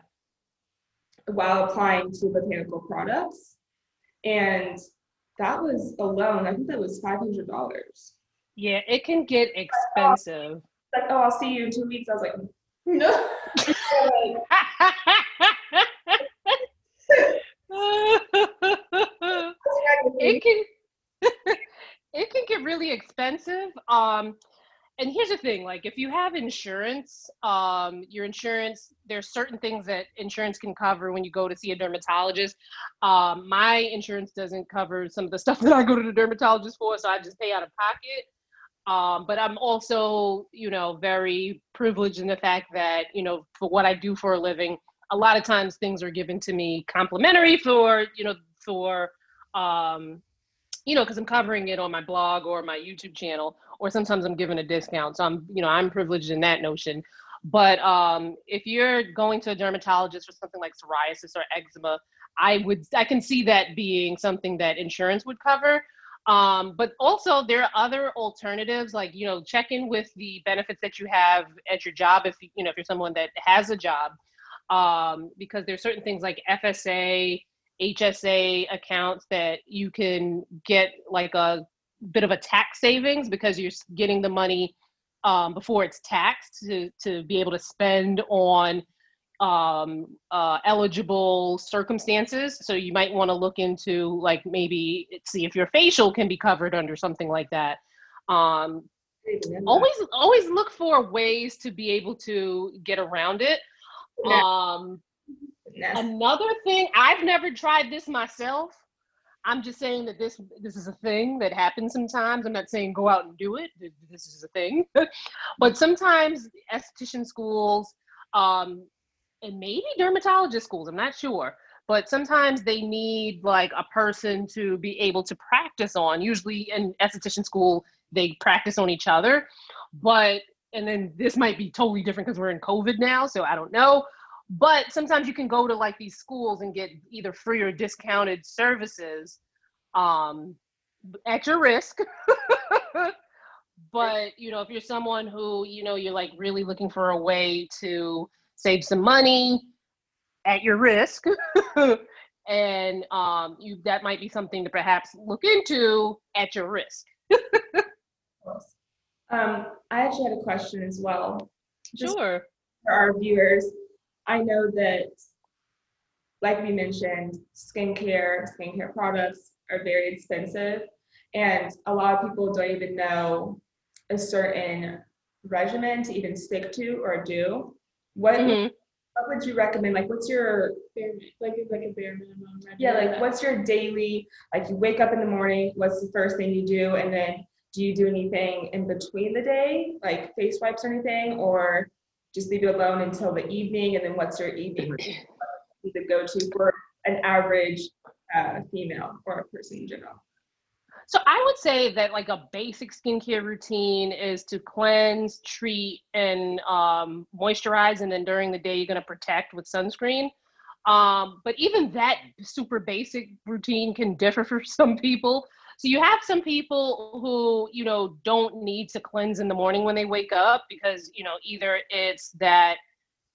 while applying to botanical products. And that was alone, I think that was five hundred dollars. Yeah, it can get expensive. Like, oh, I'll see you in two weeks. I was like, no. it can it can get really expensive um and here's the thing like if you have insurance um your insurance there's certain things that insurance can cover when you go to see a dermatologist. Um my insurance doesn't cover some of the stuff that i go to the dermatologist for so i just pay out of pocket. Um but i'm also you know very privileged in the fact that you know for what i do for a living a lot of times things are given to me complimentary for you know for um you know because i'm covering it on my blog or my youtube channel or sometimes i'm given a discount. So i'm you know i'm privileged in that notion. But um if you're going to a dermatologist for something like psoriasis or eczema i would i can see that being something that insurance would cover. Um but also there are other alternatives like you know check in with the benefits that you have at your job if you know if you're someone that has a job. Um because there's certain things like fsa HSA accounts that you can get like a bit of a tax savings because you're getting the money um, before it's taxed to, to be able to spend on um, uh, eligible circumstances. So you might want to look into like maybe see if your facial can be covered under something like that. Um, always always look for ways to be able to get around it. Um, Another thing, I've never tried this myself. I'm just saying that this this is a thing that happens sometimes. I'm not saying go out and do it. This is a thing, but sometimes esthetician schools, um, and maybe dermatologist schools. I'm not sure, but sometimes they need like a person to be able to practice on. Usually in esthetician school, they practice on each other, but and then this might be totally different because we're in COVID now, so I don't know but sometimes you can go to like these schools and get either free or discounted services um at your risk. But you know if you're someone who you know you're like really looking for a way to save some money at your risk and um you that might be something to perhaps look into at your risk. Um, I actually had a question as well. Just sure. for our viewers, I know that, like we mentioned, skincare, skincare products are very expensive, and a lot of people don't even know a certain regimen to even stick to or do. What Mhm. what would you recommend? Like, what's your Bare, like like a bare minimum. Regimen yeah, like what's your daily? Like, you wake up in the morning. What's the first thing you do, and then do you do anything in between the day, like face wipes or anything, or just leave it alone until the evening? And then what's your evening routine? the go-to for an average uh, female or a person in general? So I would say that like a basic skincare routine is to cleanse, treat, and um, moisturize, and then during the day you're gonna protect with sunscreen. Um, but even that super basic routine can differ for some people. So you have some people who you know don't need to cleanse in the morning when they wake up because you know either it's that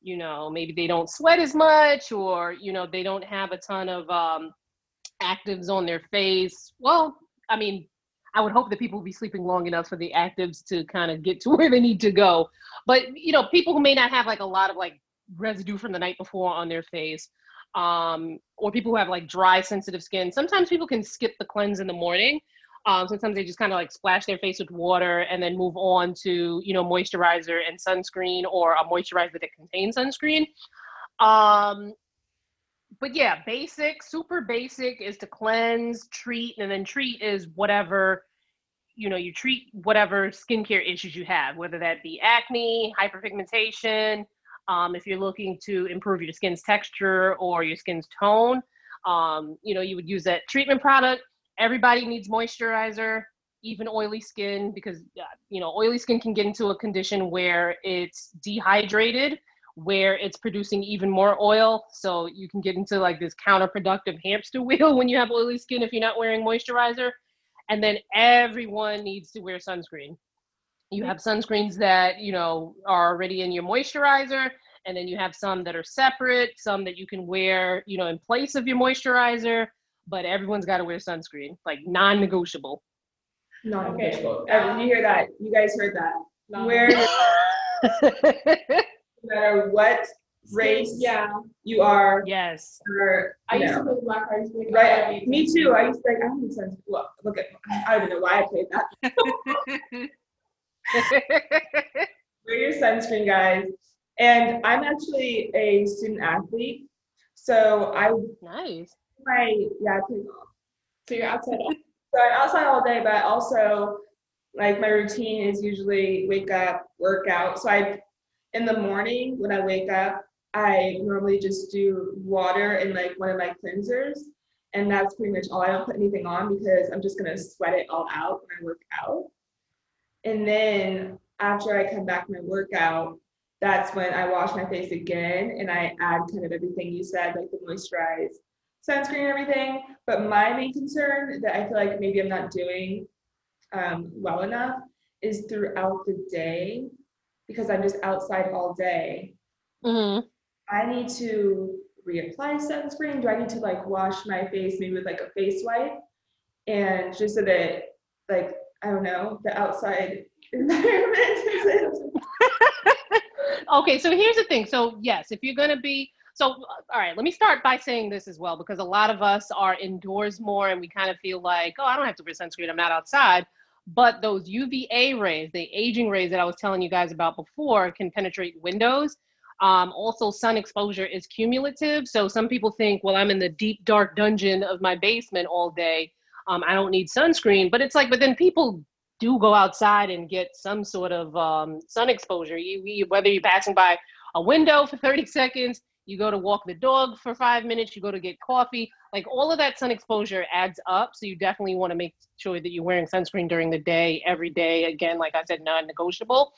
you know maybe they don't sweat as much or you know they don't have a ton of um, actives on their face. Well, I mean, I would hope that people will be sleeping long enough for the actives to kind of get to where they need to go. But you know, people who may not have like a lot of like residue from the night before on their face, um, or people who have like dry, sensitive skin. Sometimes people can skip the cleanse in the morning. Um, sometimes they just kind of like splash their face with water and then move on to you know moisturizer and sunscreen or a moisturizer that contains sunscreen. Um, but yeah, basic, super basic is to cleanse, treat, and then treat is whatever, you know, you treat whatever skincare issues you have, whether that be acne, hyperpigmentation, um, if you're looking to improve your skin's texture or your skin's tone, um, you know, you would use that treatment product. Everybody needs moisturizer, even oily skin, because, uh, you know, oily skin can get into a condition where it's dehydrated where it's producing even more oil. So you can get into like this counterproductive hamster wheel when you have oily skin if you're not wearing moisturizer. And then everyone needs to wear sunscreen. You have sunscreens that, you know, are already in your moisturizer, and then you have some that are separate, some that you can wear, you know, in place of your moisturizer, but everyone's got to wear sunscreen, like non-negotiable. Non-negotiable. Uh, You hear that? You guys heard that? Non- Where, no matter what race Yeah. you are, yes. or, I you used know, to play Black Hearts. right? Me too. I used to like, I don't need sunscreen. Look, look at, I don't even know why I played that. Wear your sunscreen, guys. And I'm actually a student athlete. So I, nice. my, yeah. So you're outside. all- So I'm outside all day, but also like my routine is usually wake up, workout. So I, in the morning when I wake up, I normally just do water and like one of my cleansers. And that's pretty much all. I don't put anything on because I'm just gonna sweat it all out when I work out. And then after I come back from my workout, that's when I wash my face again and I add kind of everything you said, like the moisturize, sunscreen, and everything. But my main concern that I feel like maybe I'm not doing um, well enough is throughout the day because I'm just outside all day. hmm I need to reapply sunscreen. Do I need to like wash my face maybe with like a face wipe? And just so that like I don't know, the outside environment okay, so here's the thing. So yes, if you're gonna be so uh, all right, let me start by saying this as well, because a lot of us are indoors more and we kind of feel like, oh, I don't have to wear sunscreen, I'm not outside. But those UVA rays, the aging rays that I was telling you guys about before, can penetrate windows. Um, also, sun exposure is cumulative. So some people think, well, I'm in the deep, dark dungeon of my basement all day. Um, I don't need sunscreen. But it's like, but then people do go outside and get some sort of um, sun exposure. You, you, whether you're passing by a window for 30 seconds, you go to walk the dog for five minutes, you go to get coffee, like all of that sun exposure adds up. So you definitely want to make sure that you're wearing sunscreen during the day, every day. Again, like I said, non negotiable.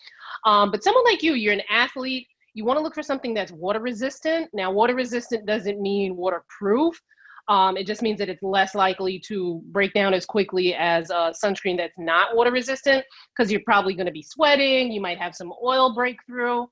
Um, but someone like you, you're an athlete, you want to look for something that's water resistant. Now, water resistant doesn't mean waterproof. Um, it just means that it's less likely to break down as quickly as a sunscreen that's not water resistant because you're probably going to be sweating. You might have some oil breakthrough.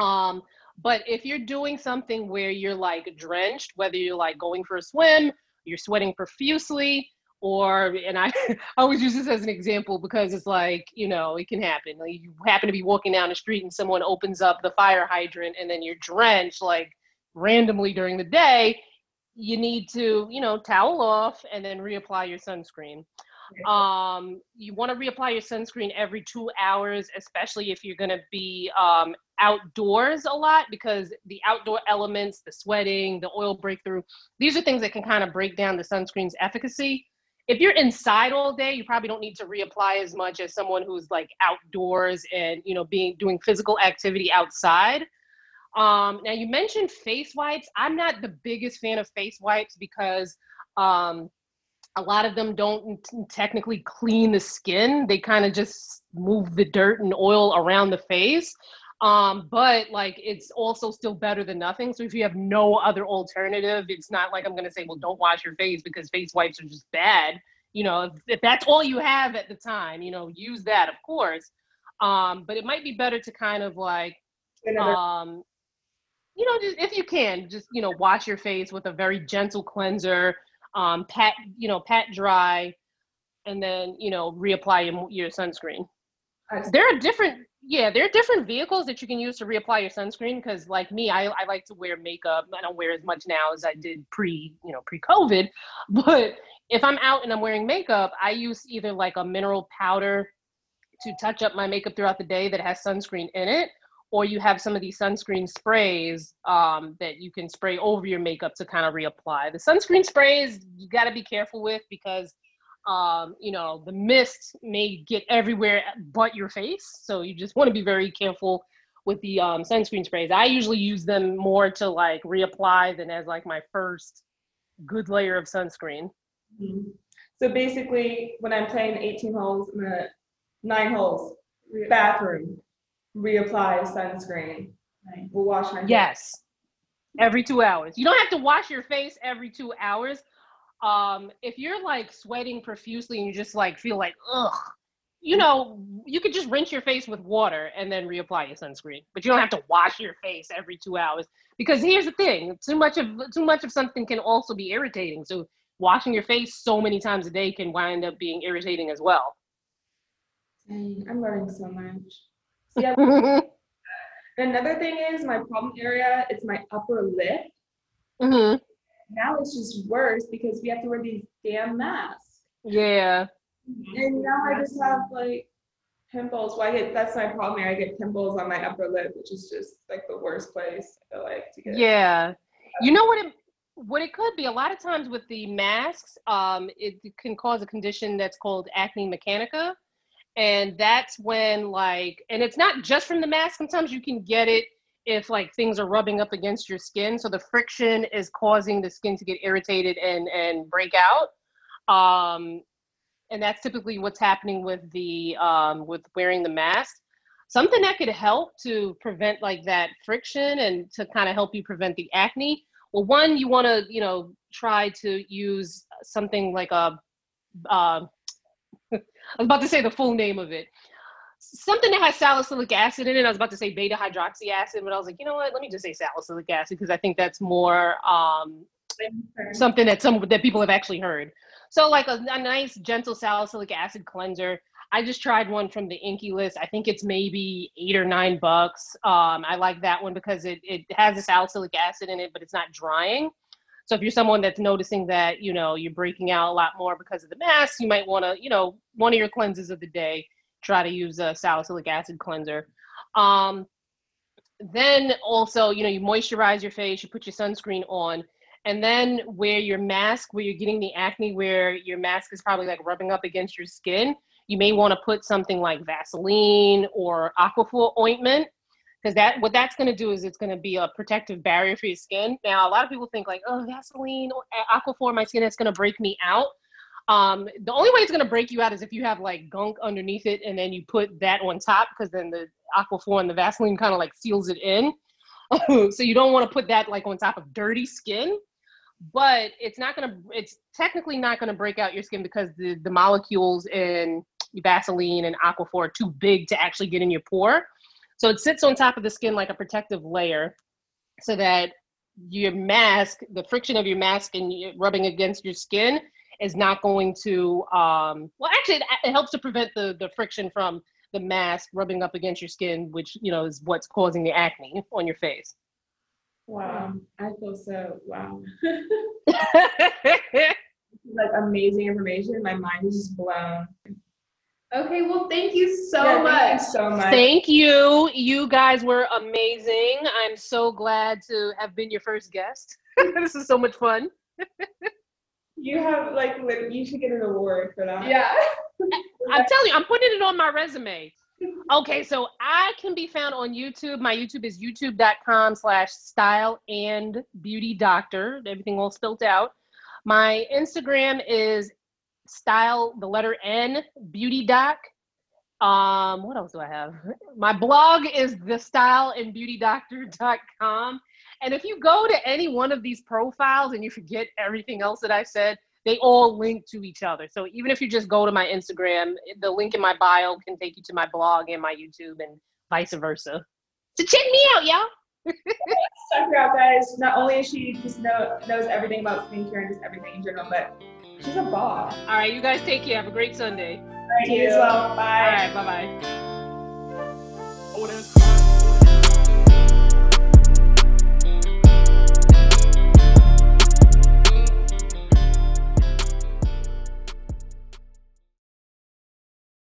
Um, but if you're doing something where you're like drenched, whether you're like going for a swim, you're sweating profusely, or and I, I always use this as an example because it's like you know it can happen. Like you happen to be walking down the street and someone opens up the fire hydrant and then you're drenched like randomly during the day. You need to you know towel off and then reapply your sunscreen. Um, you want to reapply your sunscreen every two hours, especially if you're going to be um, outdoors a lot, because the outdoor elements, the sweating, the oil breakthrough, these are things that can kind of break down the sunscreen's efficacy. If you're inside all day, you probably don't need to reapply as much as someone who's like outdoors and you know being doing physical activity outside. Um, now you mentioned face wipes. I'm not the biggest fan of face wipes because um, a lot of them don't technically clean the skin. They kind of just move the dirt and oil around the face. Um, but like it's also still better than nothing. So if you have no other alternative, it's not like I'm gonna say, well, don't wash your face because face wipes are just bad. You know, if, if that's all you have at the time, you know, use that, of course. Um, but it might be better to kind of like um, you know, just if you can, just you know, wash your face with a very gentle cleanser, um, pat, you know, pat dry, and then you know, reapply your, your sunscreen. There are different, yeah, there are different vehicles that you can use to reapply your sunscreen. Because like me, I, I like to wear makeup. I don't wear as much now as I did pre, you know, pre-COVID. But if I'm out and I'm wearing makeup, I use either like a mineral powder to touch up my makeup throughout the day that has sunscreen in it or you have some of these sunscreen sprays um, that you can spray over your makeup to kind of reapply. The sunscreen sprays you got to be careful with because um, you know the mist may get everywhere but your face, so you just want to be very careful with the um, sunscreen sprays. I usually use them more to like reapply than as like my first good layer of sunscreen. Mhm. So basically, when I'm playing 18 holes, I'm gonna nine holes, bathroom, reapply sunscreen. We'll wash my face. Yes. Every two hours. You don't have to wash your face every two hours. Um, if you're like sweating profusely and you just like feel like ugh, you know, you could just rinse your face with water and then reapply your sunscreen. But you don't have to wash your face every two hours. Because here's the thing, too much of too much of something can also be irritating. So washing your face so many times a day can wind up being irritating as well. Dang, I'm learning so much. See, I- another thing is my problem area. It's my upper lip. hmm Now it's just worse because we have to wear these damn masks. Yeah. And now I just have like pimples. Well, I get that's my problem area. I get pimples on my upper lip, which is just like the worst place I feel like to get. Yeah. You know what it what it could be a lot of times with the masks, um, it can cause a condition that's called acne mechanica. And that's when like and it's not just from the mask, sometimes you can get it if like things are rubbing up against your skin. So the friction is causing the skin to get irritated and and break out. Um and that's typically what's happening with the um, with wearing the mask something that could help to prevent like that friction and to kind of help you prevent the acne well one you want to you know try to use something like a uh, i was about to say the full name of it something that has salicylic acid in it i was about to say beta hydroxy acid but i was like you know what let me just say salicylic acid because i think that's more um, something that some that people have actually heard. So like a, a nice gentle salicylic acid cleanser. I just tried one from the INKEY List. I think it's maybe eight or nine bucks. Um, I like that one because it, it has a salicylic acid in it, but it's not drying. So if you're someone that's noticing that, you know, you're breaking out a lot more because of the mask, you might want to, you know, one of your cleanses of the day, try to use a salicylic acid cleanser. Um, then also, you know, you moisturize your face, you put your sunscreen on, and then wear your mask where you're getting the acne, where your mask is probably like rubbing up against your skin. You may want to put something like Vaseline or Aquaphor ointment because that what that's going to do is it's going to be a protective barrier for your skin. Now, a lot of people think like, oh, Vaseline or Aquaphor, my skin is going to break me out. Um, the only way it's going to break you out is if you have like gunk underneath it and then you put that on top because then the Aquaphor and the Vaseline kind of like seals it in. so you don't want to put that like on top of dirty skin but it's not going to it's technically not going to break out your skin because the, the molecules in vaseline and aquaphor are too big to actually get in your pore so it sits on top of the skin like a protective layer so that your mask the friction of your mask and rubbing against your skin is not going to um well actually it, it helps to prevent the the friction from the mask rubbing up against your skin which you know is what's causing the acne on your face Wow. I feel so wow. like amazing information. My mind is just blown. Okay, well, thank you so Yeah, much. Thank you so much. Thank you. You guys were amazing. I'm so glad to have been your first guest. this is so much fun. You have like you should get an award for that. yeah. I'm telling you, I'm putting it on my resume. Okay, so I can be found on YouTube. My YouTube is youtube.com slash style and beauty doctor. Everything all spelled out. My Instagram is style, the letter N, beauty doc. Um, what else do I have? My blog is the style and beauty doctor.com. And if you go to any one of these profiles and you forget everything else that I said, they all link to each other. So even if you just go to my Instagram, the link in my bio can take you to my blog and my YouTube and vice versa. So check me out, y'all. Check her out, guys. Not only is she just know, knows everything about skincare and just everything in general, but she's a boss. All right, you guys take care. Have a great Sunday. All right, you as well. Bye. All right, bye bye. Oh, that's